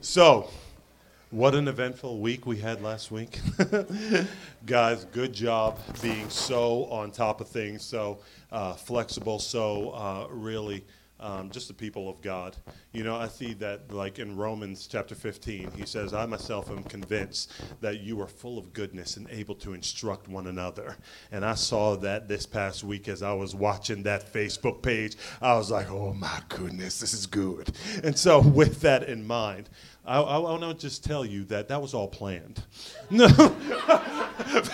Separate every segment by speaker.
Speaker 1: So, what an eventful week we had last week. Guys, good job being so on top of things, so uh, flexible, so uh, really um, just the people of God. You know, I see that like in Romans chapter 15, he says, I myself am convinced that you are full of goodness and able to instruct one another. And I saw that this past week as I was watching that Facebook page. I was like, oh my goodness, this is good. And so, with that in mind, I, I, want to just tell you that that was all planned. No,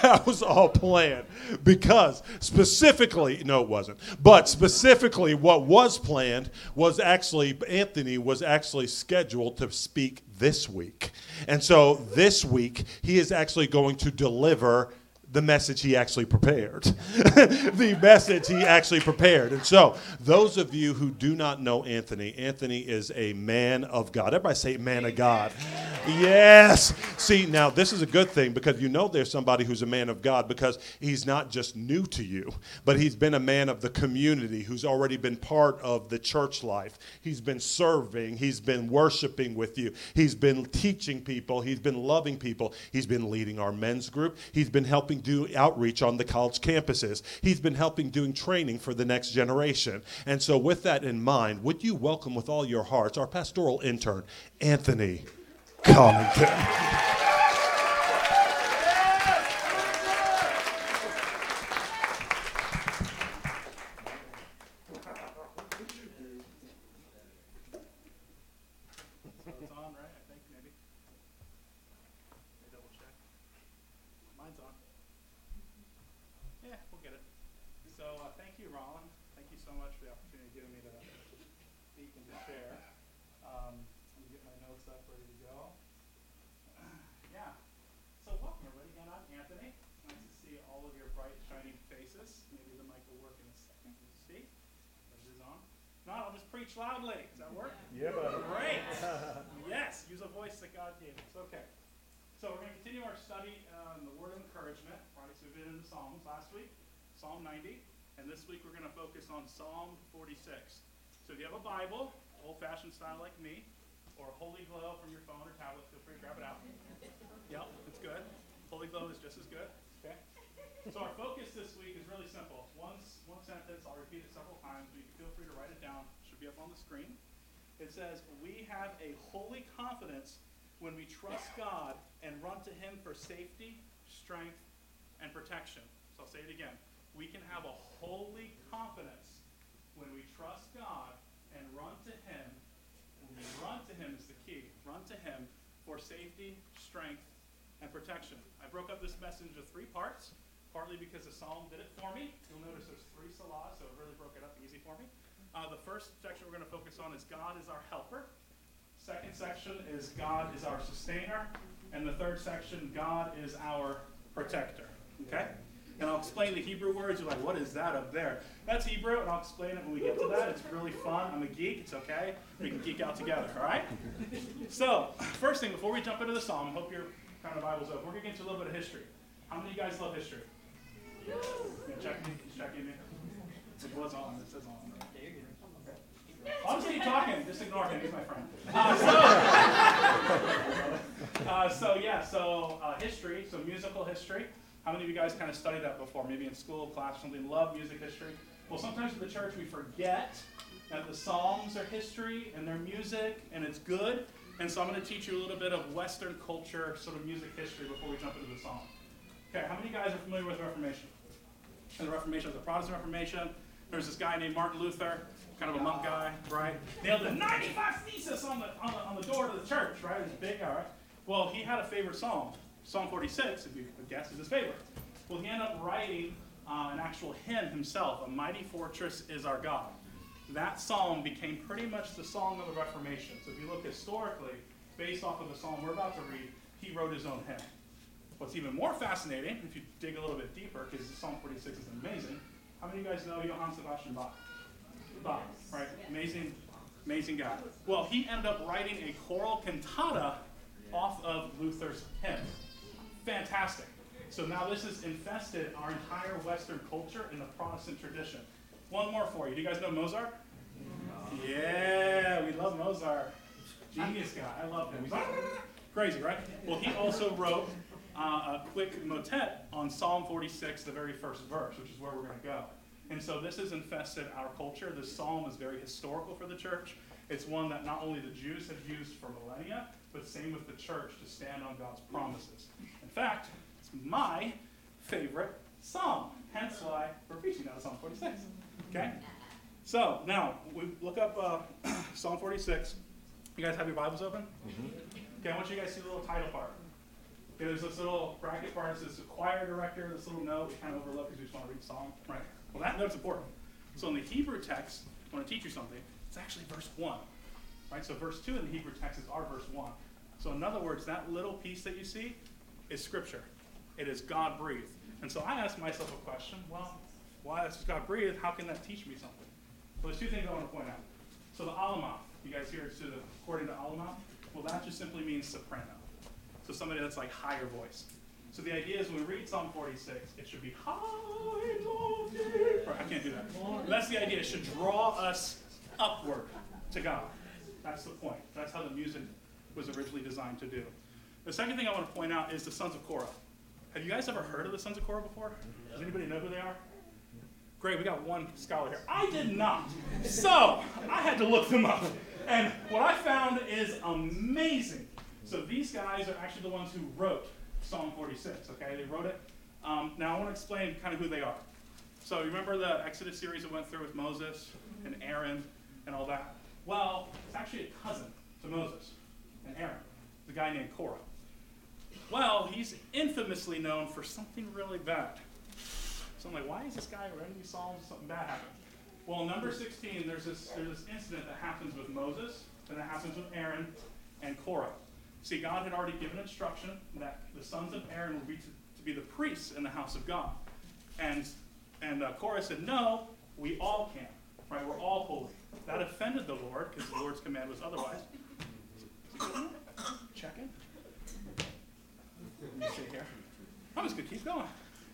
Speaker 1: that was all planned because specifically, no, it wasn't. But specifically, what was planned was actually Anthony was actually scheduled to speak this week, and so this week he is actually going to deliver the message he actually prepared. the message he actually prepared. And so, those of you who do not know Anthony, Anthony is a man of God. Everybody say, man of God. Yes. See, now this is a good thing because you know there's somebody who's a man of God because he's not just new to you, but he's been a man of the community who's already been part of the church life. He's been serving, he's been worshiping with you, he's been teaching people, he's been loving people, he's been leading our men's group, he's been helping do outreach on the college campuses. He's been helping doing training for the next generation. And so, with that in mind, would you welcome with all your hearts our pastoral intern, Anthony Collington?
Speaker 2: Preach loudly. Does that work?
Speaker 1: Yeah, buddy.
Speaker 2: Great. yes, use a voice that God gave us. Okay. So we're going to continue our study on the word of encouragement. Right, so we've been in the Psalms last week, Psalm 90, and this week we're going to focus on Psalm 46. So if you have a Bible, old-fashioned style like me, or Holy Glow from your phone or tablet, feel free to grab it out. Yep, it's good. Holy Glow is just as good. Okay. So our focus this week is really simple. One, one sentence. I'll repeat it several times, but you can feel free to write it down be up on the screen. It says, We have a holy confidence when we trust God and run to Him for safety, strength, and protection. So I'll say it again. We can have a holy confidence when we trust God and run to Him. When we run to Him is the key. Run to Him for safety, strength, and protection. I broke up this message into three parts, partly because the psalm did it for me. You'll notice there's three selahs, so it really broke it up easy for me. Uh, the first section we're going to focus on is God is our helper. Second section is God is our sustainer. And the third section, God is our protector. Okay? And I'll explain the Hebrew words. You're like, what is that up there? That's Hebrew, and I'll explain it when we get to that. It's really fun. I'm a geek. It's okay. We can geek out together, all right? So, first thing, before we jump into the psalm, I hope your kind of Bible's open. We're going to get into a little bit of history. How many of you guys love history? Check me. Check me. It was on. It says on. I'm just keep talking. Just ignore him. He's my friend. Uh, so, uh, so, yeah, so uh, history, so musical history. How many of you guys kind of studied that before? Maybe in school, class, something. Love music history. Well, sometimes in the church we forget that the Psalms are history and they're music and it's good. And so I'm going to teach you a little bit of Western culture, sort of music history before we jump into the Psalm. Okay, how many of you guys are familiar with the Reformation? And the Reformation, the Protestant Reformation. There's this guy named Martin Luther kind of a monk guy, right? Nailed the 95 thesis on the, on the, on the door to the church, right? This big guy, right? Well, he had a favorite psalm. Psalm 46, if you would guess, is his favorite. Well, he ended up writing uh, an actual hymn himself, A Mighty Fortress is Our God. That psalm became pretty much the song of the Reformation. So if you look historically, based off of the psalm we're about to read, he wrote his own hymn. What's even more fascinating, if you dig a little bit deeper, because Psalm 46 is amazing, how many of you guys know Johann Sebastian Bach? Bach, right? Amazing, amazing guy. Well, he ended up writing a choral cantata off of Luther's hymn. Fantastic. So now this has infested our entire Western culture in the Protestant tradition. One more for you. Do you guys know Mozart? Yeah, we love Mozart. Genius guy. I love him. Crazy, right? Well, he also wrote uh, a quick motet on Psalm 46, the very first verse, which is where we're going to go. And so this has infested our culture. This psalm is very historical for the church. It's one that not only the Jews have used for millennia, but same with the church to stand on God's promises. In fact, it's my favorite psalm. Hence why we're preaching out of Psalm 46. Okay? So now we look up uh, Psalm 46. You guys have your Bibles open? Okay, I want you guys to see the little title part. Okay, there's this little bracket part It says choir director, this little note we kind of overlook because we just want to read the song. Right. Well, that note's important. So in the Hebrew text, I want to teach you something. It's actually verse 1. Right? So verse 2 in the Hebrew text is our verse 1. So in other words, that little piece that you see is scripture. It is God breathed. And so I asked myself a question, well, why is God breathed? How can that teach me something? Well, there's two things I want to point out. So the Alamah, you guys hear it to the, according to Alamah? Well, that just simply means soprano. So somebody that's like higher voice. So the idea is when we read Psalm 46, it should be high lofty. I can't do that. That's the idea. It should draw us upward to God. That's the point. That's how the music was originally designed to do. The second thing I want to point out is the sons of Korah. Have you guys ever heard of the sons of Korah before? Does anybody know who they are? Great, we got one scholar here. I did not. So I had to look them up. And what I found is amazing. So these guys are actually the ones who wrote Psalm 46, okay? They wrote it. Um, now I want to explain kind of who they are. So you remember the Exodus series that went through with Moses and Aaron and all that? Well, it's actually a cousin to Moses and Aaron, the guy named Korah. Well, he's infamously known for something really bad. So I'm like, why is this guy writing these psalms? Something bad happened. Well, number 16, there's this, there's this incident that happens with Moses, and that happens with Aaron and Korah. See, God had already given instruction that the sons of Aaron would be to, to be the priests in the house of God. And, and uh, Korah said, no, we all can. Right? We're all holy. That offended the Lord, because the Lord's command was otherwise. Checking. Let me see here. I'm just going to keep going.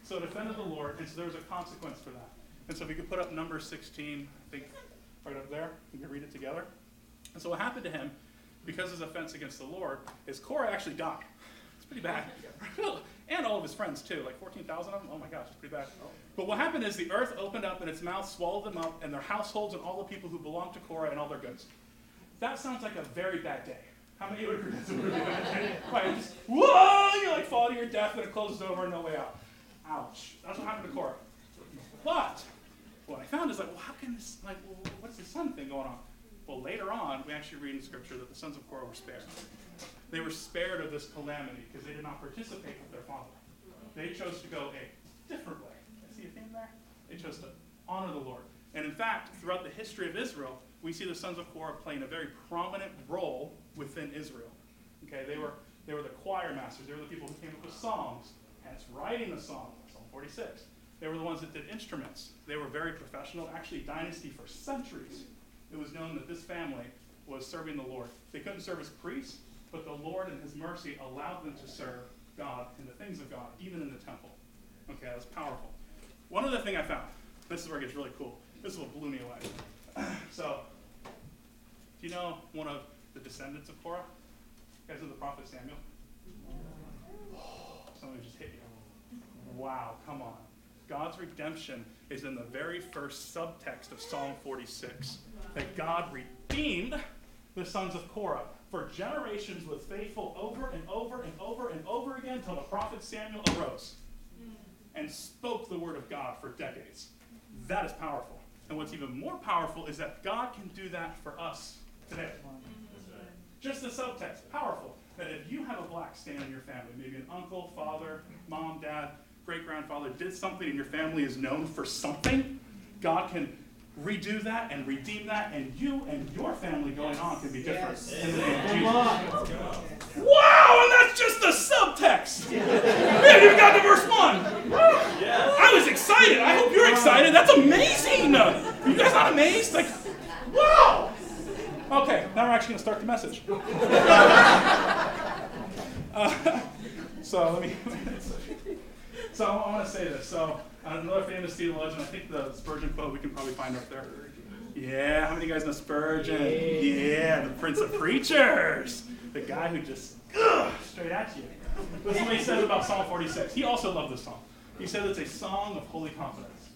Speaker 2: So it offended the Lord, and so there was a consequence for that. And so if we could put up number 16, I think right up there, we can read it together. And so what happened to him, because of his offense against the Lord, is Korah actually died. It's pretty bad. and all of his friends too, like 14,000 of them. Oh my gosh, it's pretty bad. But what happened is the earth opened up and its mouth swallowed them up, and their households and all the people who belonged to Korah and all their goods. That sounds like a very bad day. How many would agree that's a really bad day? Right, just, whoa, you like fall to your death and it closes over and no way out. Ouch. That's what happened to Korah. But what I found is like, well, how can this, like, what's the son thing going on? Well, later on, we actually read in Scripture that the sons of Korah were spared. They were spared of this calamity because they did not participate with their father. They chose to go a different way. I see a theme there? They chose to honor the Lord. And in fact, throughout the history of Israel, we see the sons of Korah playing a very prominent role within Israel. Okay, they were they were the choir masters. They were the people who came up with songs, hence writing the song, Psalm 46. They were the ones that did instruments. They were very professional. Actually, dynasty for centuries. It was known that this family was serving the Lord. They couldn't serve as priests, but the Lord in His mercy allowed them to serve God in the things of God, even in the temple. Okay, that was powerful. One other thing I found. This is where it gets really cool. This is what blew me away. so, do you know one of the descendants of Korah? You guys know the prophet Samuel? Somebody just hit you. Wow, come on. God's redemption is in the very first subtext of Psalm 46. That God redeemed the sons of Korah for generations was faithful over and over and over and over again until the prophet Samuel arose and spoke the word of God for decades. That is powerful. And what's even more powerful is that God can do that for us today. Just the subtext, powerful. That if you have a black stain in your family, maybe an uncle, father, mom, dad, great grandfather did something and your family is known for something, God can redo that and redeem that, and you and your family going on can be different. In the name of Jesus. Wow, and that's just the subtext. We haven't got to verse 1. I was excited. I hope you're excited. That's amazing. Are you guys not amazed? Like, wow. Okay, now we're actually going to start the message. Uh, so let me. So I want to say this. So uh, another famous theologian, I think the Spurgeon quote we can probably find up there. Yeah, how many of you guys know Spurgeon? Yeah, the Prince of Preachers. The guy who just ugh, straight at you. Listen what he says about Psalm 46. He also loved this song. He said it's a song of holy confidence.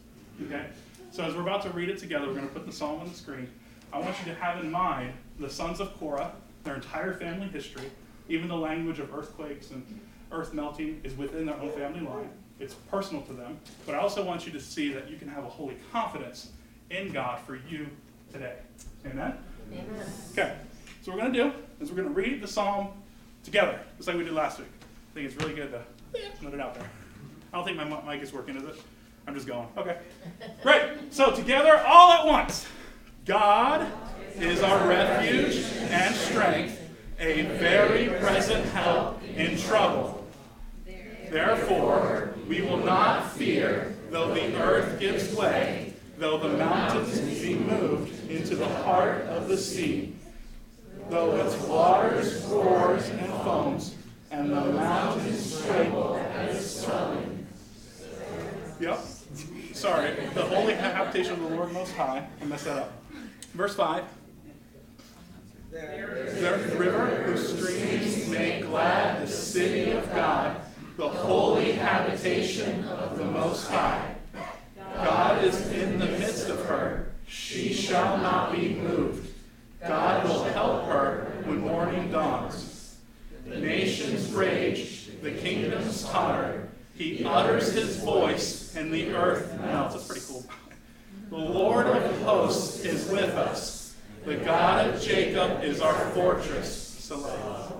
Speaker 2: Okay? So as we're about to read it together, we're going to put the psalm on the screen. I want you to have in mind the sons of Korah, their entire family history, even the language of earthquakes and earth melting is within their own family line. It's personal to them. But I also want you to see that you can have a holy confidence in God for you today. Amen? Amen. Okay. So what we're going to do is we're going to read the psalm together, just like we did last week. I think it's really good to put it out there. I don't think my mic is working, is it? I'm just going. Okay. Great. So together, all at once. God is our refuge and strength, a very present help in trouble. Therefore, we will not fear, though the earth gives way, though the mountains be moved into the heart of the sea, though its waters roars and foams, and the mountains tremble at its swelling. Yep. Sorry. The holy habitation of the Lord Most High. I messed that up. Verse 5. There's a river whose streams make glad the city of God, the holy habitation of the Most High. God is in the midst of her. She shall not be moved. God will help her when morning dawns. The nations rage, the kingdoms totter. He utters his voice, and the earth melts. That's pretty cool. The Lord of hosts is with us. The God of Jacob is our fortress. Selah.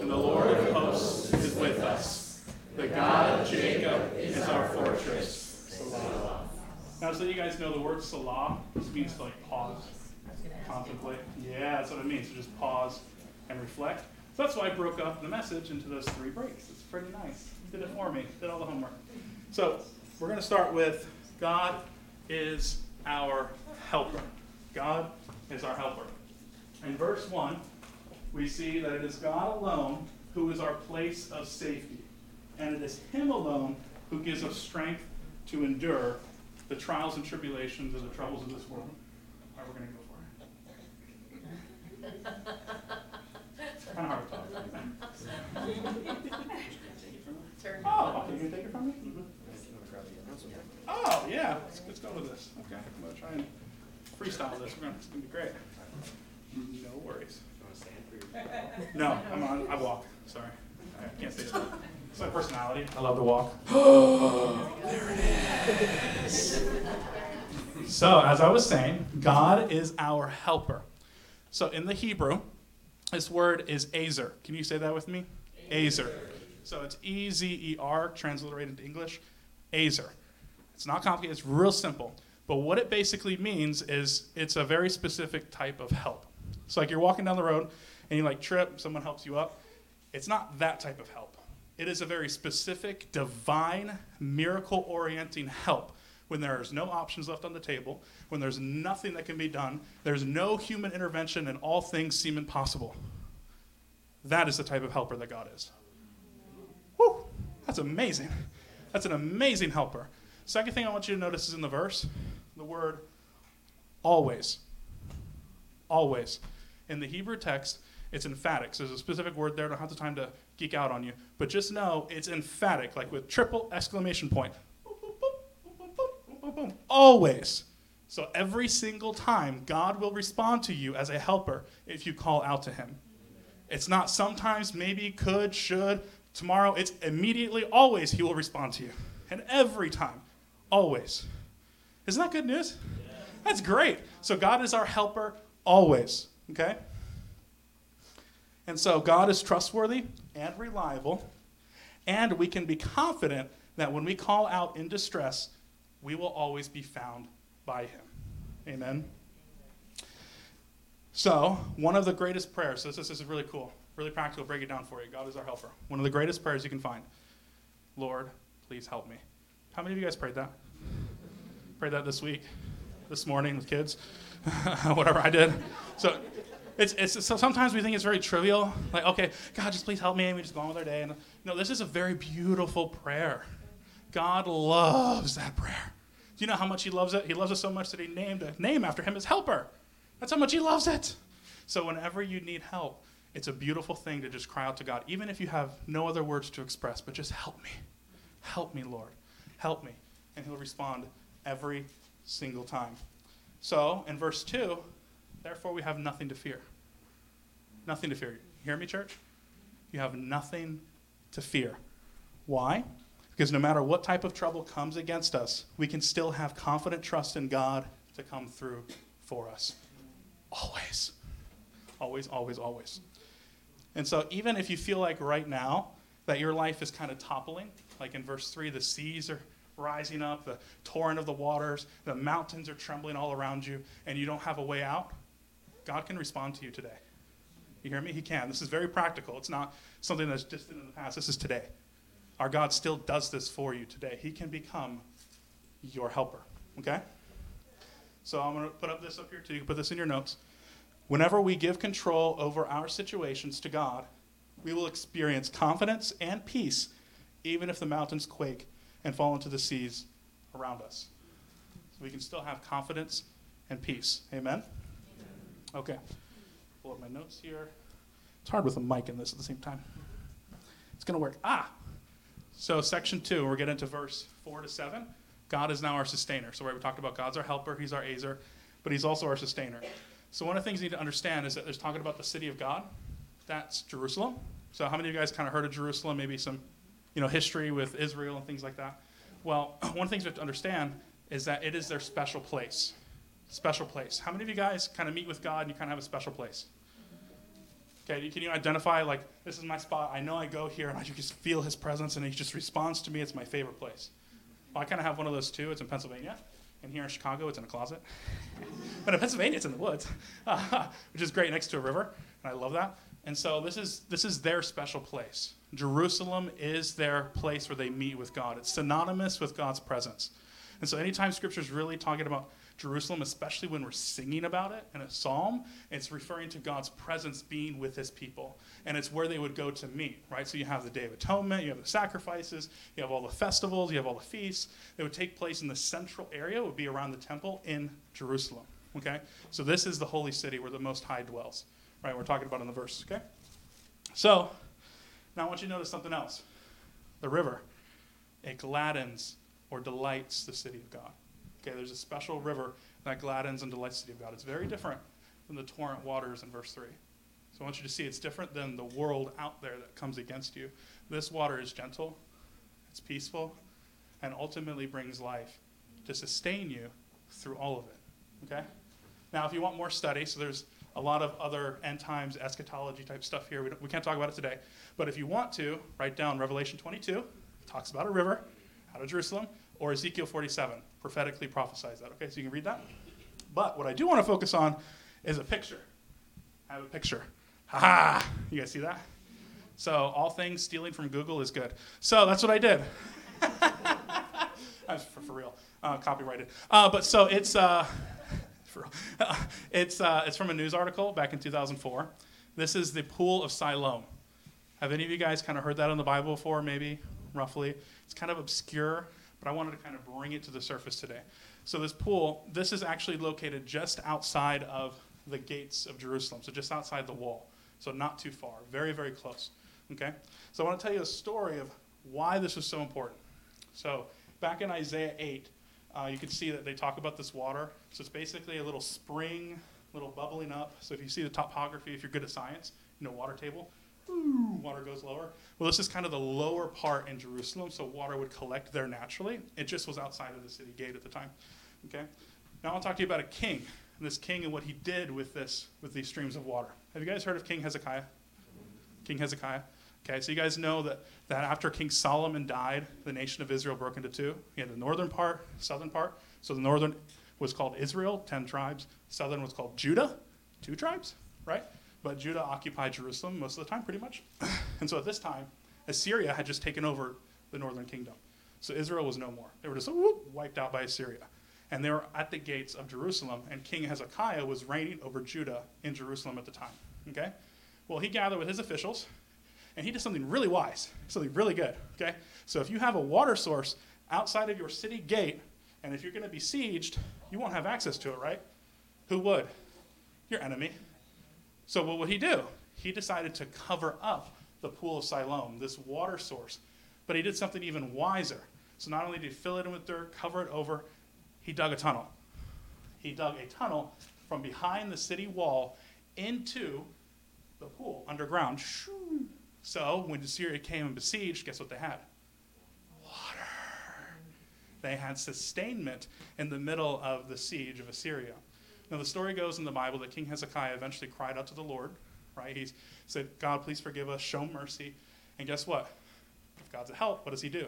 Speaker 2: And the Lord of hosts is with us. The God of Jacob is our fortress. Selah. Now, so you guys know the word Selah just means to like pause, contemplate. Yeah, that's what it means. So just pause and reflect. So that's why I broke up the message into those three breaks. It's pretty nice. Did it for me. Did all the homework. So we're going to start with God is our helper. God is our helper. In verse 1, we see that it is God alone who is our place of safety. And it is Him alone who gives us strength to endure the trials and tribulations and the troubles of this world. All right, we're going to go for it. It's kind of hard to talk. oh, okay, you going to take it from me? Mm-hmm. Oh, yeah, let's, let's go with this. Okay, I'm going to try and freestyle this. We're gonna, it's going to be great. No worries. No, I'm on, I walk. Sorry. I can't say that. It's my personality. I love to walk. there it is. So, as I was saying, God is our helper. So, in the Hebrew, this word is ezer. Can you say that with me? Ezer. So, it's E Z E R, transliterated into English. ezer. It's not complicated, it's real simple. But what it basically means is it's a very specific type of help. So, like you're walking down the road and you like trip, someone helps you up. It's not that type of help. It is a very specific, divine, miracle orienting help when there's no options left on the table, when there's nothing that can be done, there's no human intervention, and all things seem impossible. That is the type of helper that God is. Whew, that's amazing. That's an amazing helper. Second thing I want you to notice is in the verse the word always. Always. In the Hebrew text, it's emphatic. So there's a specific word there. I don't have the time to geek out on you. But just know it's emphatic, like with triple exclamation point. Always. So every single time, God will respond to you as a helper if you call out to him. It's not sometimes, maybe, could, should, tomorrow. It's immediately, always, he will respond to you. And every time, always. Isn't that good news? That's great. So God is our helper always, okay? And so God is trustworthy and reliable, and we can be confident that when we call out in distress, we will always be found by him. Amen. So, one of the greatest prayers, so this, this is really cool, really practical, break it down for you. God is our helper. One of the greatest prayers you can find Lord, please help me. How many of you guys prayed that? Prayed that this week, this morning with kids, whatever I did. So, it's, it's, so sometimes we think it's very trivial, like, okay, God, just please help me, and we just go on with our day. And no, this is a very beautiful prayer. God loves that prayer. Do you know how much He loves it? He loves it so much that He named a name after Him as Helper. That's how much He loves it. So whenever you need help, it's a beautiful thing to just cry out to God, even if you have no other words to express, but just help me. Help me, Lord. Help me. And He'll respond every single time. So in verse 2, therefore we have nothing to fear. Nothing to fear. You hear me, church? You have nothing to fear. Why? Because no matter what type of trouble comes against us, we can still have confident trust in God to come through for us. Always. Always, always, always. And so, even if you feel like right now that your life is kind of toppling, like in verse 3, the seas are rising up, the torrent of the waters, the mountains are trembling all around you, and you don't have a way out, God can respond to you today. You hear me? He can. This is very practical. It's not something that's distant in the past. This is today. Our God still does this for you today. He can become your helper. Okay? So I'm going to put up this up here too. You can put this in your notes. Whenever we give control over our situations to God, we will experience confidence and peace, even if the mountains quake and fall into the seas around us. So we can still have confidence and peace. Amen? Okay. Pull up my notes here. It's hard with a mic in this at the same time. It's going to work. Ah! So, section two, we're getting into verse four to seven. God is now our sustainer. So, where we talked about God's our helper, He's our ezer, but He's also our sustainer. So, one of the things you need to understand is that there's talking about the city of God. That's Jerusalem. So, how many of you guys kind of heard of Jerusalem? Maybe some, you know, history with Israel and things like that. Well, one of the things we have to understand is that it is their special place. Special place. How many of you guys kind of meet with God and you kind of have a special place? Okay, can you identify, like, this is my spot. I know I go here and I just feel his presence and he just responds to me. It's my favorite place. Well, I kind of have one of those too. It's in Pennsylvania. And here in Chicago, it's in a closet. but in Pennsylvania, it's in the woods, which is great next to a river. And I love that. And so this is, this is their special place. Jerusalem is their place where they meet with God. It's synonymous with God's presence. And so anytime scripture is really talking about Jerusalem, especially when we're singing about it in a psalm, it's referring to God's presence being with his people. And it's where they would go to meet, right? So you have the Day of Atonement, you have the sacrifices, you have all the festivals, you have all the feasts. They would take place in the central area, it would be around the temple in Jerusalem, okay? So this is the holy city where the Most High dwells, right? We're talking about in the verse, okay? So now I want you to notice something else. The river, it gladdens or delights the city of God. Okay, there's a special river that gladdens and delights the city of God. It's very different than the torrent waters in verse 3. So I want you to see it's different than the world out there that comes against you. This water is gentle, it's peaceful, and ultimately brings life to sustain you through all of it. Okay? Now, if you want more study, so there's a lot of other end times eschatology type stuff here. We, we can't talk about it today. But if you want to, write down Revelation 22, talks about a river out of Jerusalem, or Ezekiel 47 prophetically prophesies that. Okay, so you can read that. But what I do want to focus on is a picture. I have a picture. Ha ha! You guys see that? So all things stealing from Google is good. So that's what I did. That's for, for real, uh, copyrighted. Uh, but so it's uh, it's uh, it's from a news article back in 2004. This is the pool of Siloam. Have any of you guys kind of heard that in the Bible before? Maybe roughly. It's kind of obscure but I wanted to kind of bring it to the surface today. So this pool, this is actually located just outside of the gates of Jerusalem, so just outside the wall. So not too far, very, very close. Okay? So I want to tell you a story of why this is so important. So back in Isaiah 8, uh, you can see that they talk about this water. So it's basically a little spring, little bubbling up. So if you see the topography, if you're good at science, you know, water table, water goes lower. Well, this is kind of the lower part in Jerusalem, so water would collect there naturally. It just was outside of the city gate at the time. Okay. Now I'll talk to you about a king, and this king and what he did with this with these streams of water. Have you guys heard of King Hezekiah? King Hezekiah. Okay, so you guys know that, that after King Solomon died, the nation of Israel broke into two. He had the northern part, southern part. So the northern was called Israel, 10 tribes. Southern was called Judah, two tribes, right? But Judah occupied Jerusalem most of the time, pretty much. and so at this time, Assyria had just taken over the northern kingdom. So Israel was no more. They were just whoop, wiped out by Assyria. And they were at the gates of Jerusalem, and King Hezekiah was reigning over Judah in Jerusalem at the time. Okay? Well, he gathered with his officials, and he did something really wise, something really good. Okay? So if you have a water source outside of your city gate, and if you're going to be sieged, you won't have access to it, right? Who would? Your enemy. So what would he do? He decided to cover up the pool of Siloam, this water source. But he did something even wiser. So not only did he fill it in with dirt, cover it over, he dug a tunnel. He dug a tunnel from behind the city wall into the pool underground. So when Assyria came and besieged, guess what they had? Water. They had sustainment in the middle of the siege of Assyria. Now, the story goes in the Bible that King Hezekiah eventually cried out to the Lord, right? He said, God, please forgive us, show mercy. And guess what? If God's a help, what does he do?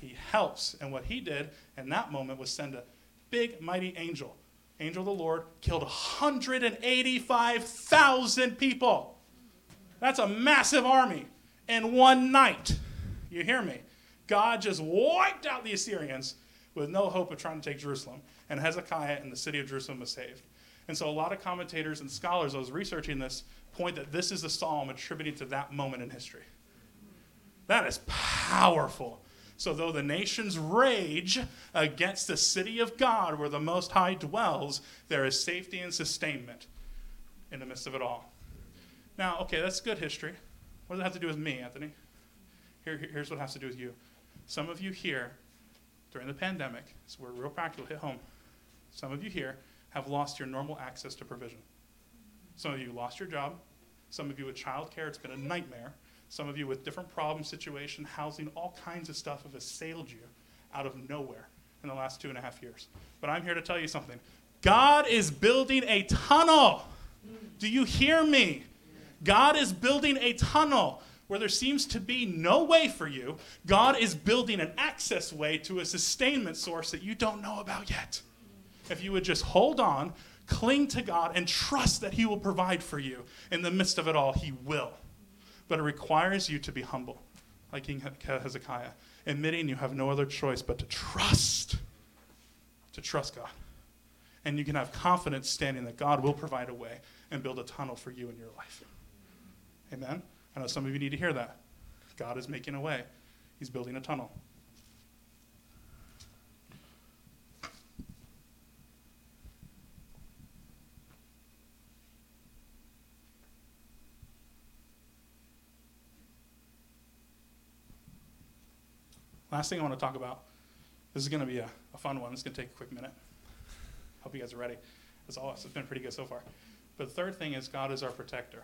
Speaker 2: He helps. And what he did in that moment was send a big, mighty angel. Angel of the Lord killed 185,000 people. That's a massive army in one night. You hear me? God just wiped out the Assyrians with no hope of trying to take Jerusalem and Hezekiah and the city of Jerusalem was saved. And so a lot of commentators and scholars, I was researching this, point that this is the psalm attributed to that moment in history. That is powerful. So, though the nations rage against the city of God where the Most High dwells, there is safety and sustainment in the midst of it all. Now, okay, that's good history. What does it have to do with me, Anthony? Here, here's what it has to do with you. Some of you here, during the pandemic, so we're real practical, hit home. Some of you here have lost your normal access to provision. Some of you lost your job. Some of you with childcare, it's been a nightmare. Some of you with different problem situation, housing, all kinds of stuff have assailed you out of nowhere in the last two and a half years. But I'm here to tell you something. God is building a tunnel. Do you hear me? God is building a tunnel where there seems to be no way for you. God is building an access way to a sustainment source that you don't know about yet. If you would just hold on, cling to God, and trust that He will provide for you in the midst of it all, He will. But it requires you to be humble, like King Hezekiah, admitting you have no other choice but to trust, to trust God. And you can have confidence standing that God will provide a way and build a tunnel for you in your life. Amen? I know some of you need to hear that. God is making a way, He's building a tunnel. Last thing I want to talk about. This is going to be a, a fun one. It's going to take a quick minute. Hope you guys are ready. As always, it's been pretty good so far. But the third thing is God is our protector.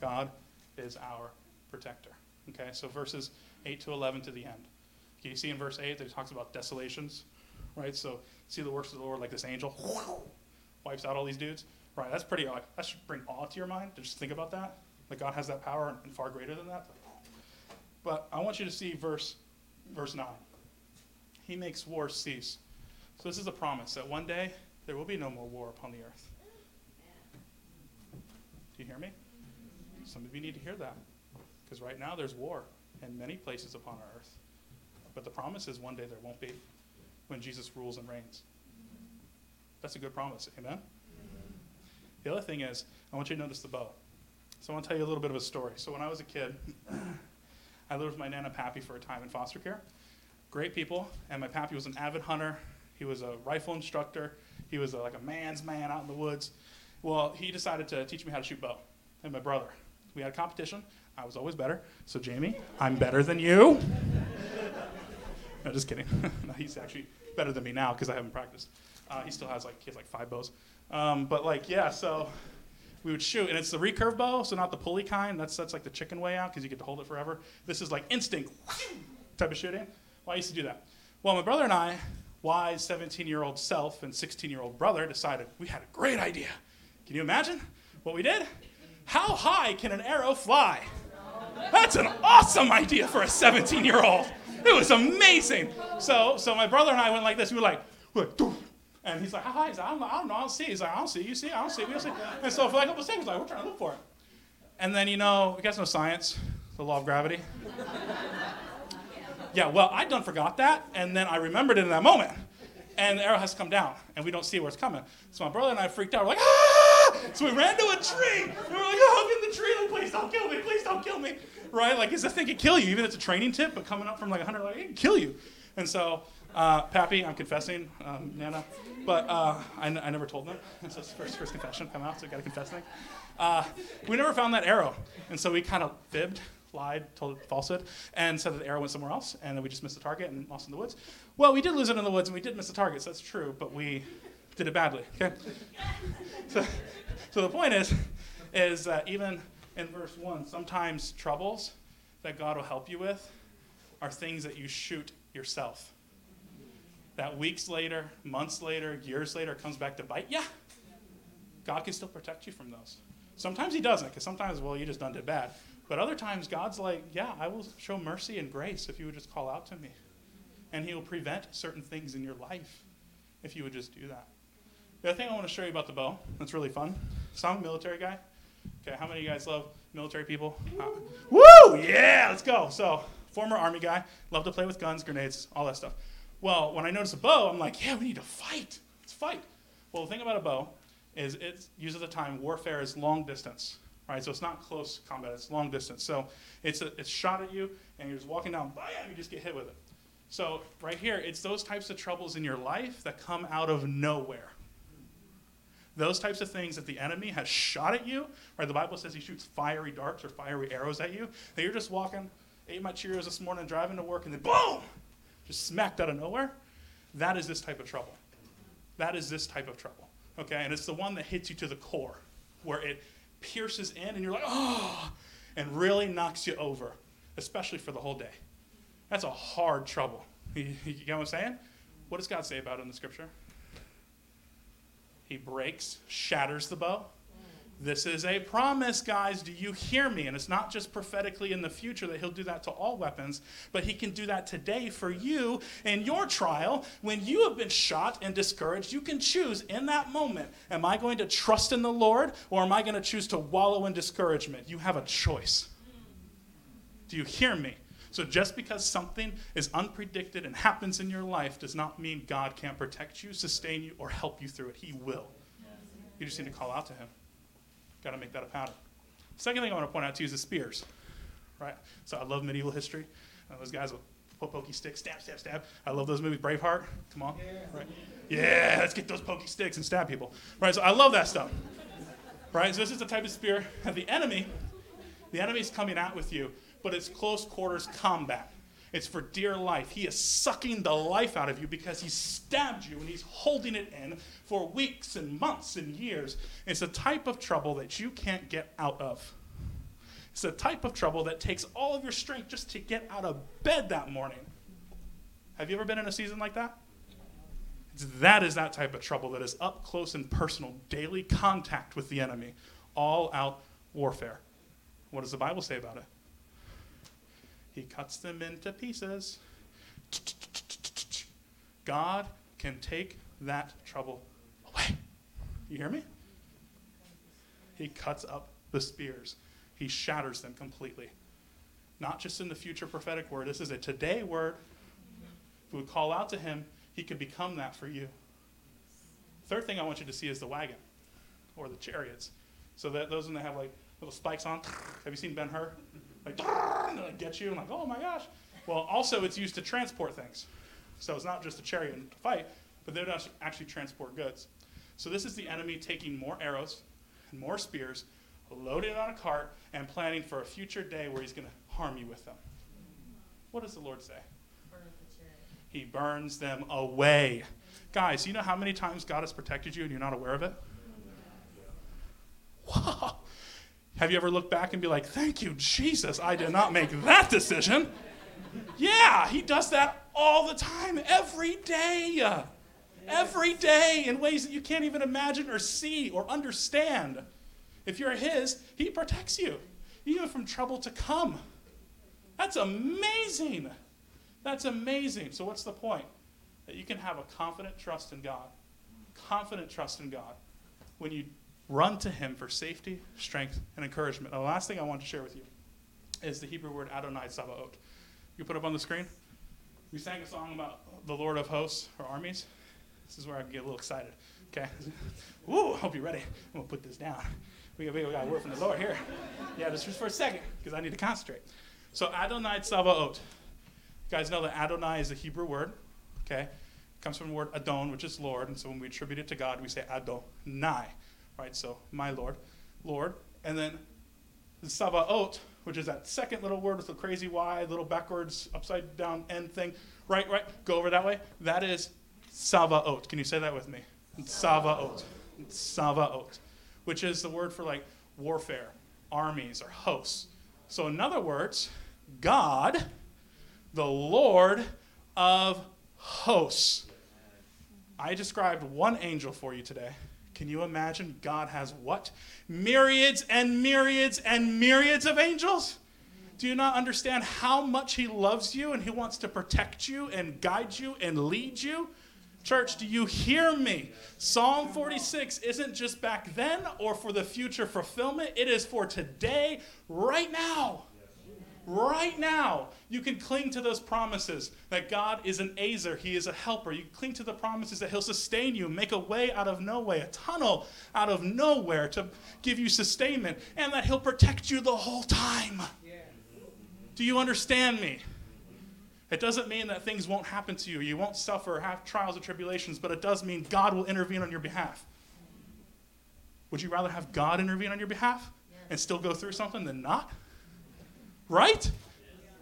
Speaker 2: God is our protector. Okay, so verses 8 to 11 to the end. Okay, you see in verse 8 that he talks about desolations, right? So see the works of the Lord like this angel wipes out all these dudes. Right, that's pretty, odd. that should bring awe to your mind to just think about that. Like God has that power and far greater than that. But I want you to see verse, verse 9. He makes war cease. So this is a promise that one day there will be no more war upon the earth. Do you hear me? Some of you need to hear that. Because right now there's war in many places upon our earth. But the promise is one day there won't be when Jesus rules and reigns. That's a good promise. Amen? The other thing is, I want you to notice the bow. So I want to tell you a little bit of a story. So when I was a kid, I lived with my Nana Pappy for a time in foster care. Great people, and my Pappy was an avid hunter. He was a rifle instructor. He was a, like a man's man out in the woods. Well, he decided to teach me how to shoot bow, and my brother. We had a competition. I was always better. So, Jamie, I'm better than you. no, just kidding. no, he's actually better than me now because I haven't practiced. Uh, he still has like he has like five bows. Um, but like yeah, so we would shoot, and it's the recurve bow, so not the pulley kind. That's that's like the chicken way out because you get to hold it forever. This is like instinct type of shooting. Well, I used to do that. Well, my brother and I, wise 17-year-old self and 16-year-old brother, decided we had a great idea. Can you imagine what we did? How high can an arrow fly? That's an awesome idea for a 17 year old. It was amazing. So, so my brother and I went like this. We were like, we're like And he's like, hi. He's like, I don't, know, I don't know. I don't see. He's like, I don't see. You see? I don't see. We don't see. And so for like a couple seconds, like, we're trying to look for it. And then, you know, you guys know science, the law of gravity. Yeah, well, I done forgot that, and then I remembered it in that moment. And the arrow has come down, and we don't see where it's coming. So my brother and I freaked out. We're like, ah! So we ran to a tree. And we were like, oh, in the tree. Like, please don't kill me. Please don't kill me. Right? Like, is this thing could kill you? Even if it's a training tip, but coming up from like 100, like, it can kill you. And so, uh, Pappy, I'm confessing, um, Nana, but uh, I, n- I never told them. And so it's first, first confession come out, so I got to confess. Uh, we never found that arrow. And so we kind of fibbed, lied, told falsehood, and said that the arrow went somewhere else, and then we just missed the target and lost in the woods. Well, we did lose it in the woods, and we did miss the target, so that's true, but we did it badly, okay? so, so the point is, is that even in verse 1, sometimes troubles that God will help you with are things that you shoot yourself. That weeks later, months later, years later comes back to bite you. God can still protect you from those. Sometimes He doesn't, because sometimes, well, you just done did bad. But other times, God's like, yeah, I will show mercy and grace if you would just call out to me. And He will prevent certain things in your life if you would just do that. The other thing I want to show you about the bow that's really fun. So I'm a military guy. Okay, how many of you guys love military people? Uh, woo! Yeah, let's go. So, former army guy, love to play with guns, grenades, all that stuff. Well, when I notice a bow, I'm like, yeah, we need to fight. Let's fight. Well, the thing about a bow is it uses the time warfare is long distance, right? So it's not close combat; it's long distance. So it's a, it's shot at you, and you're just walking down, bam, you just get hit with it. So right here, it's those types of troubles in your life that come out of nowhere. Those types of things that the enemy has shot at you, right? The Bible says he shoots fiery darts or fiery arrows at you. That you're just walking, ate my Cheerios this morning, driving to work, and then boom, just smacked out of nowhere. That is this type of trouble. That is this type of trouble. Okay, and it's the one that hits you to the core, where it pierces in, and you're like, oh, and really knocks you over, especially for the whole day. That's a hard trouble. You, you get what I'm saying? What does God say about it in the scripture? He breaks, shatters the bow. This is a promise, guys. Do you hear me? And it's not just prophetically in the future that he'll do that to all weapons, but he can do that today for you in your trial. When you have been shot and discouraged, you can choose in that moment Am I going to trust in the Lord or am I going to choose to wallow in discouragement? You have a choice. Do you hear me? So just because something is unpredicted and happens in your life does not mean God can't protect you, sustain you, or help you through it. He will. You just need to call out to him. Got to make that a pattern. Second thing I want to point out to you is the spears. Right? So I love medieval history. Uh, those guys with po- pokey sticks, stab, stab, stab. I love those movies. Braveheart. Come on. Right? Yeah, let's get those pokey sticks and stab people. Right? So I love that stuff. Right? So this is the type of spear. And the enemy, the enemy's coming out with you but it's close quarters combat. It's for dear life. He is sucking the life out of you because he stabbed you and he's holding it in for weeks and months and years. It's a type of trouble that you can't get out of. It's a type of trouble that takes all of your strength just to get out of bed that morning. Have you ever been in a season like that? It's, that is that type of trouble that is up close and personal, daily contact with the enemy, all out warfare. What does the Bible say about it? He cuts them into pieces. God can take that trouble away. You hear me? He cuts up the spears, he shatters them completely. Not just in the future prophetic word, this is a today word. If we would call out to him, he could become that for you. Third thing I want you to see is the wagon or the chariots. So that those when they have like little spikes on. Have you seen Ben Hur? Like, and it get you. I'm like, oh my gosh. Well, also it's used to transport things. So it's not just a chariot to fight, but they would actually transport goods. So this is the enemy taking more arrows and more spears, loading it on a cart, and planning for a future day where he's going to harm you with them. What does the Lord say? He burns them away. Guys, you know how many times God has protected you and you're not aware of it? Wow. Have you ever looked back and be like, thank you, Jesus, I did not make that decision? Yeah, he does that all the time, every day. Uh, every day in ways that you can't even imagine or see or understand. If you're his, he protects you, even from trouble to come. That's amazing. That's amazing. So, what's the point? That you can have a confident trust in God. confident trust in God, when you run to Him for safety, strength, and encouragement. And the last thing I want to share with you is the Hebrew word Adonai Sabaoth. You put up on the screen? We sang a song about the Lord of hosts or armies. This is where I get a little excited. Okay? Woo, I hope you're ready. I'm to put this down. We got, we got a word from the Lord here. Yeah, just, just for a second, because I need to concentrate. So Adonai Sabaoth. You guys know that Adonai is a Hebrew word. Okay? It comes from the word Adon, which is Lord. And so when we attribute it to God, we say Adonai. Right? So my Lord, Lord. And then Sabaoth, which is that second little word with the crazy Y, little backwards, upside down end thing. Right, right. Go over that way. That is Savaot. Can you say that with me? Savaot. Savaot. Which is the word for like warfare, armies, or hosts. So, in other words, God, the Lord of hosts. I described one angel for you today. Can you imagine God has what? Myriads and myriads and myriads of angels? Do you not understand how much He loves you and He wants to protect you and guide you and lead you? Church, do you hear me? Psalm 46 isn't just back then or for the future fulfillment, it is for today, right now. Right now, you can cling to those promises that God is an ezer, He is a helper. You cling to the promises that He'll sustain you, make a way out of no way, a tunnel out of nowhere to give you sustainment, and that He'll protect you the whole time. Do you understand me? It doesn't mean that things won't happen to you. You won't suffer, have trials or tribulations, but it does mean God will intervene on your behalf. Would you rather have God intervene on your behalf and still go through something than not? Right?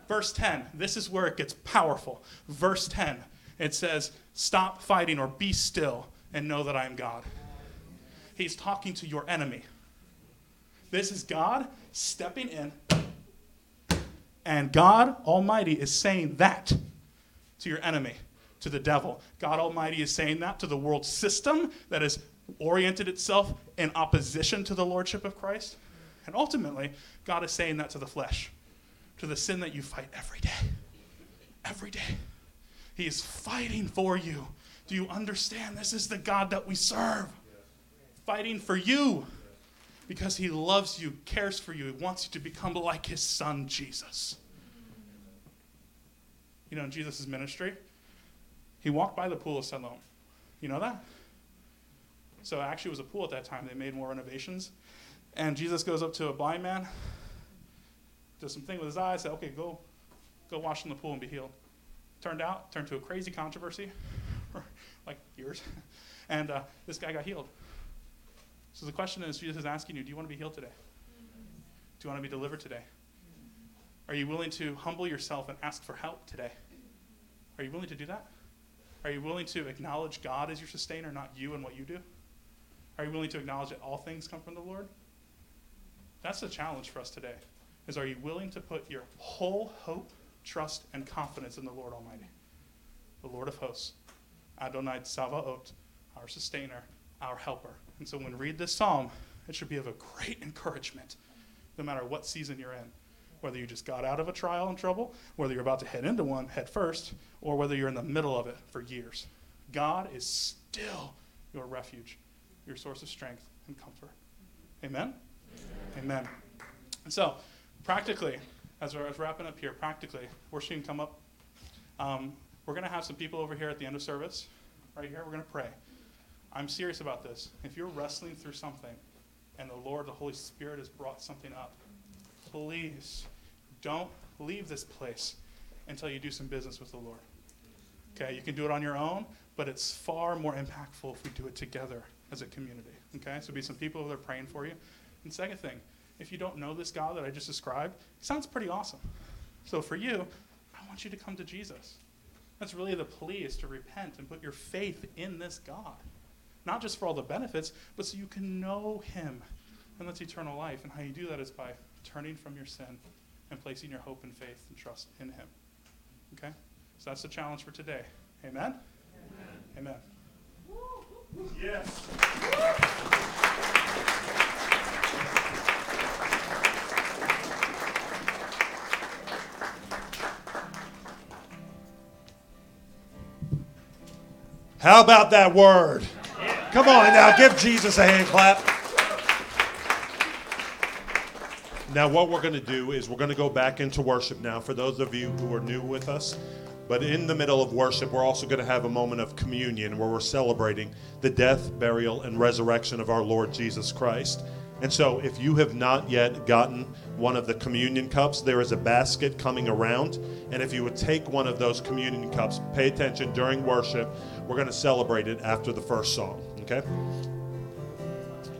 Speaker 2: Verse 10, this is where it gets powerful. Verse 10, it says, Stop fighting or be still and know that I am God. He's talking to your enemy. This is God stepping in and God Almighty is saying that to your enemy, to the devil. God Almighty is saying that to the world system that has oriented itself in opposition to the Lordship of Christ. And ultimately, God is saying that to the flesh, to the sin that you fight every day. Every day. He is fighting for you. Do you understand? This is the God that we serve. Fighting for you because he loves you, cares for you, he wants you to become like his son, Jesus. You know, in Jesus' ministry, he walked by the pool of Siloam. You know that? So actually, it was a pool at that time. They made more renovations. And Jesus goes up to a blind man, does some thing with his eyes, said, okay, go, go wash in the pool and be healed. Turned out, turned to a crazy controversy, like yours. And uh, this guy got healed. So the question is Jesus is asking you, do you want to be healed today? Do you want to be delivered today? Are you willing to humble yourself and ask for help today? Are you willing to do that? Are you willing to acknowledge God as your sustainer, not you and what you do? Are you willing to acknowledge that all things come from the Lord? That's the challenge for us today. Is are you willing to put your whole hope, trust, and confidence in the Lord Almighty, the Lord of hosts, Adonai Savaot, our sustainer, our helper? And so when we read this psalm, it should be of a great encouragement, no matter what season you're in. Whether you just got out of a trial and trouble, whether you're about to head into one head first, or whether you're in the middle of it for years. God is still your refuge, your source of strength and comfort. Amen? Amen. Amen. So, practically, as we're, wrapping up here, practically, worship can come up. Um, we're going to have some people over here at the end of service, right here. We're going to pray. I'm serious about this. If you're wrestling through something and the Lord, the Holy Spirit, has brought something up, please don't leave this place until you do some business with the Lord. Okay, you can do it on your own, but it's far more impactful if we do it together as a community. Okay, so be some people that are praying for you. And second thing, if you don't know this God that I just described, he sounds pretty awesome. So for you, I want you to come to Jesus. That's really the plea is to repent and put your faith in this God. Not just for all the benefits, but so you can know him. And that's eternal life. And how you do that is by turning from your sin and placing your hope and faith and trust in him. Okay? So that's the challenge for today. Amen? Amen. Amen. Yes.
Speaker 1: How about that word? Come on now, give Jesus a hand clap. Now, what we're going to do is we're going to go back into worship now for those of you who are new with us. But in the middle of worship, we're also going to have a moment of communion where we're celebrating the death, burial, and resurrection of our Lord Jesus Christ. And so, if you have not yet gotten one of the communion cups, there is a basket coming around. And if you would take one of those communion cups, pay attention during worship. We're going to celebrate it after the first song, okay?